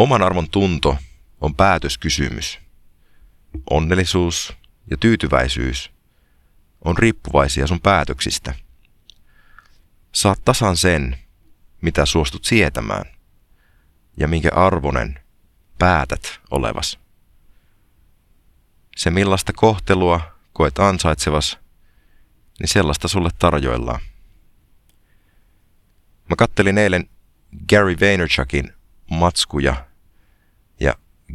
Oman arvon tunto on päätöskysymys. Onnellisuus ja tyytyväisyys on riippuvaisia sun päätöksistä. Saat tasan sen, mitä suostut sietämään ja minkä arvonen päätät olevas. Se millaista kohtelua koet ansaitsevas, niin sellaista sulle tarjoillaan. Mä kattelin eilen Gary Vaynerchukin matskuja ja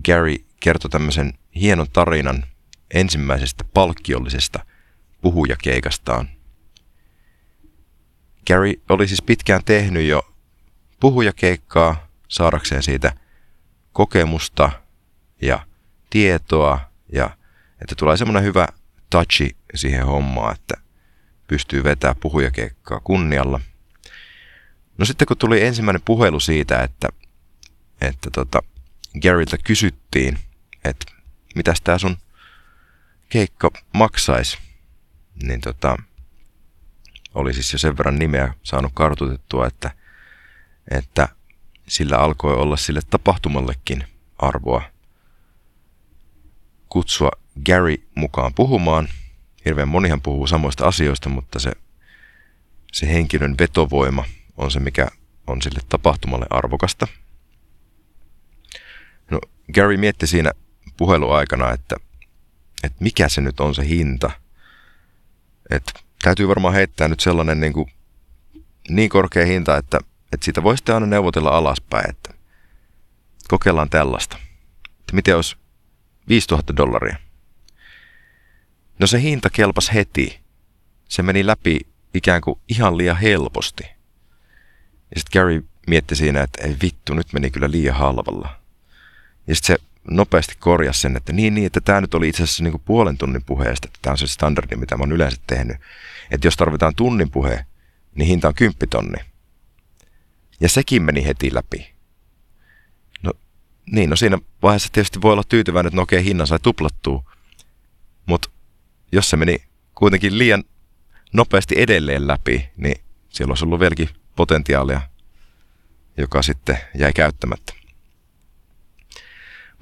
Gary kertoi tämmöisen hienon tarinan ensimmäisestä palkkiollisesta puhujakeikastaan. Gary oli siis pitkään tehnyt jo puhujakeikkaa saadakseen siitä kokemusta ja tietoa ja että tulee semmoinen hyvä touchi siihen hommaan, että pystyy vetämään puhujakeikkaa kunnialla. No sitten kun tuli ensimmäinen puhelu siitä, että, että tota, Garyltä kysyttiin, että mitäs tää sun keikka maksaisi, niin tota, oli siis jo sen verran nimeä saanut kartutettua, että, että sillä alkoi olla sille tapahtumallekin arvoa kutsua Gary mukaan puhumaan. Hirveän monihan puhuu samoista asioista, mutta se, se henkilön vetovoima on se, mikä on sille tapahtumalle arvokasta. Gary mietti siinä puheluaikana, että, että mikä se nyt on se hinta. Että täytyy varmaan heittää nyt sellainen niin, kuin, niin korkea hinta, että, että siitä voi sitten aina neuvotella alaspäin, että kokeillaan tällaista. Että miten olisi 5000 dollaria. No se hinta kelpas heti. Se meni läpi ikään kuin ihan liian helposti. Ja sitten Gary mietti siinä, että ei vittu, nyt meni kyllä liian halvalla. Ja sitten se nopeasti korjasi sen, että niin, niin, että tämä nyt oli itse asiassa niin kuin puolen tunnin puheesta, että tämä on se standardi, mitä mä oon yleensä tehnyt. Että jos tarvitaan tunnin puhe, niin hinta on kymppitonni. Ja sekin meni heti läpi. No niin, no siinä vaiheessa tietysti voi olla tyytyväinen, että no okei, hinnan sai tuplattua. Mutta jos se meni kuitenkin liian nopeasti edelleen läpi, niin siellä olisi ollut vieläkin potentiaalia, joka sitten jäi käyttämättä.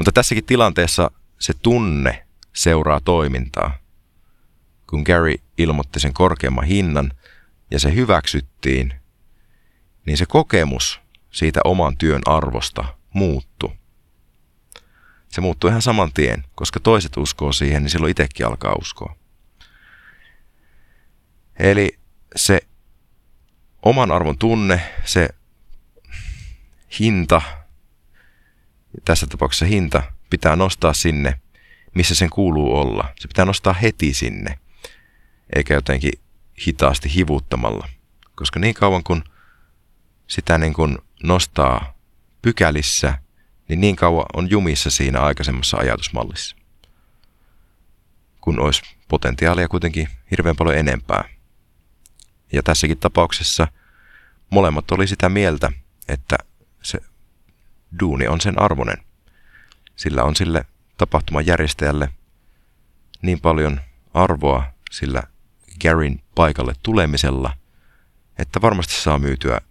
Mutta tässäkin tilanteessa se tunne seuraa toimintaa. Kun Gary ilmoitti sen korkeamman hinnan ja se hyväksyttiin, niin se kokemus siitä oman työn arvosta muuttui. Se muuttui ihan saman tien, koska toiset uskoo siihen, niin silloin itsekin alkaa uskoa. Eli se oman arvon tunne, se hinta, tässä tapauksessa hinta, pitää nostaa sinne, missä sen kuuluu olla. Se pitää nostaa heti sinne, eikä jotenkin hitaasti hivuttamalla. Koska niin kauan kun sitä niin kuin nostaa pykälissä, niin niin kauan on jumissa siinä aikaisemmassa ajatusmallissa. Kun olisi potentiaalia kuitenkin hirveän paljon enempää. Ja tässäkin tapauksessa molemmat oli sitä mieltä, että se duuni on sen arvonen. Sillä on sille tapahtuman järjestäjälle niin paljon arvoa sillä Garin paikalle tulemisella, että varmasti saa myytyä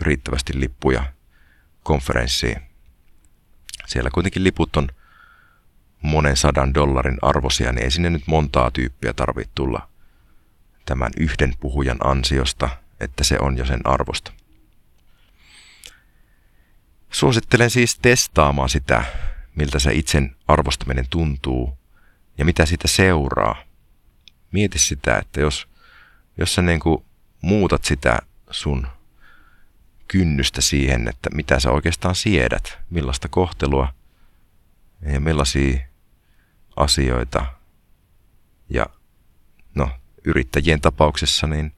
riittävästi lippuja konferenssiin. Siellä kuitenkin liput on monen sadan dollarin arvosia, niin ei sinne nyt montaa tyyppiä tarvitse tulla tämän yhden puhujan ansiosta, että se on jo sen arvosta. Suosittelen siis testaamaan sitä, miltä se itsen arvostaminen tuntuu ja mitä sitä seuraa. Mieti sitä, että jos, jos sä niin kuin muutat sitä sun kynnystä siihen, että mitä sä oikeastaan siedät, millaista kohtelua ja millaisia asioita ja no, yrittäjien tapauksessa, niin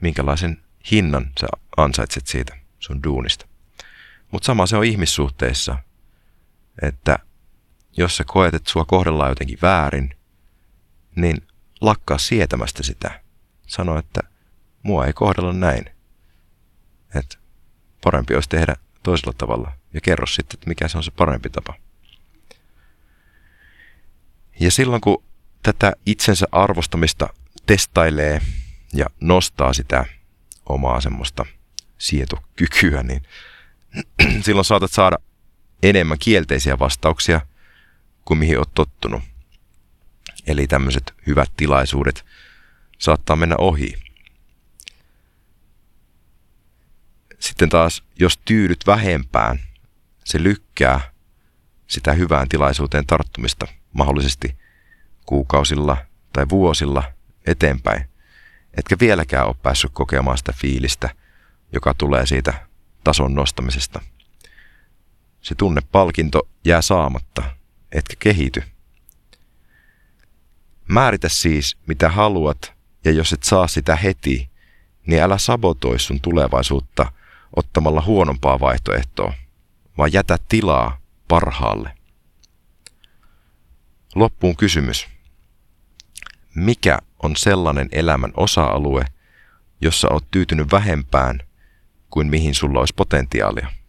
minkälaisen hinnan sä ansaitset siitä sun duunista. Mutta sama se on ihmissuhteissa, että jos sä koet, että sua kohdellaan jotenkin väärin, niin lakkaa sietämästä sitä. Sano, että mua ei kohdella näin. Että parempi olisi tehdä toisella tavalla. Ja kerro sitten, että mikä se on se parempi tapa. Ja silloin kun tätä itsensä arvostamista testailee ja nostaa sitä omaa semmoista sietokykyä, niin silloin saatat saada enemmän kielteisiä vastauksia kuin mihin oot tottunut. Eli tämmöiset hyvät tilaisuudet saattaa mennä ohi. Sitten taas, jos tyydyt vähempään, se lykkää sitä hyvään tilaisuuteen tarttumista mahdollisesti kuukausilla tai vuosilla eteenpäin. Etkä vieläkään ole päässyt kokemaan sitä fiilistä, joka tulee siitä tason nostamisesta. Se tunnepalkinto jää saamatta, etkä kehity. Määritä siis, mitä haluat, ja jos et saa sitä heti, niin älä sabotoi sun tulevaisuutta ottamalla huonompaa vaihtoehtoa, vaan jätä tilaa parhaalle. Loppuun kysymys. Mikä on sellainen elämän osa-alue, jossa oot tyytynyt vähempään kuin mihin sulla olisi potentiaalia?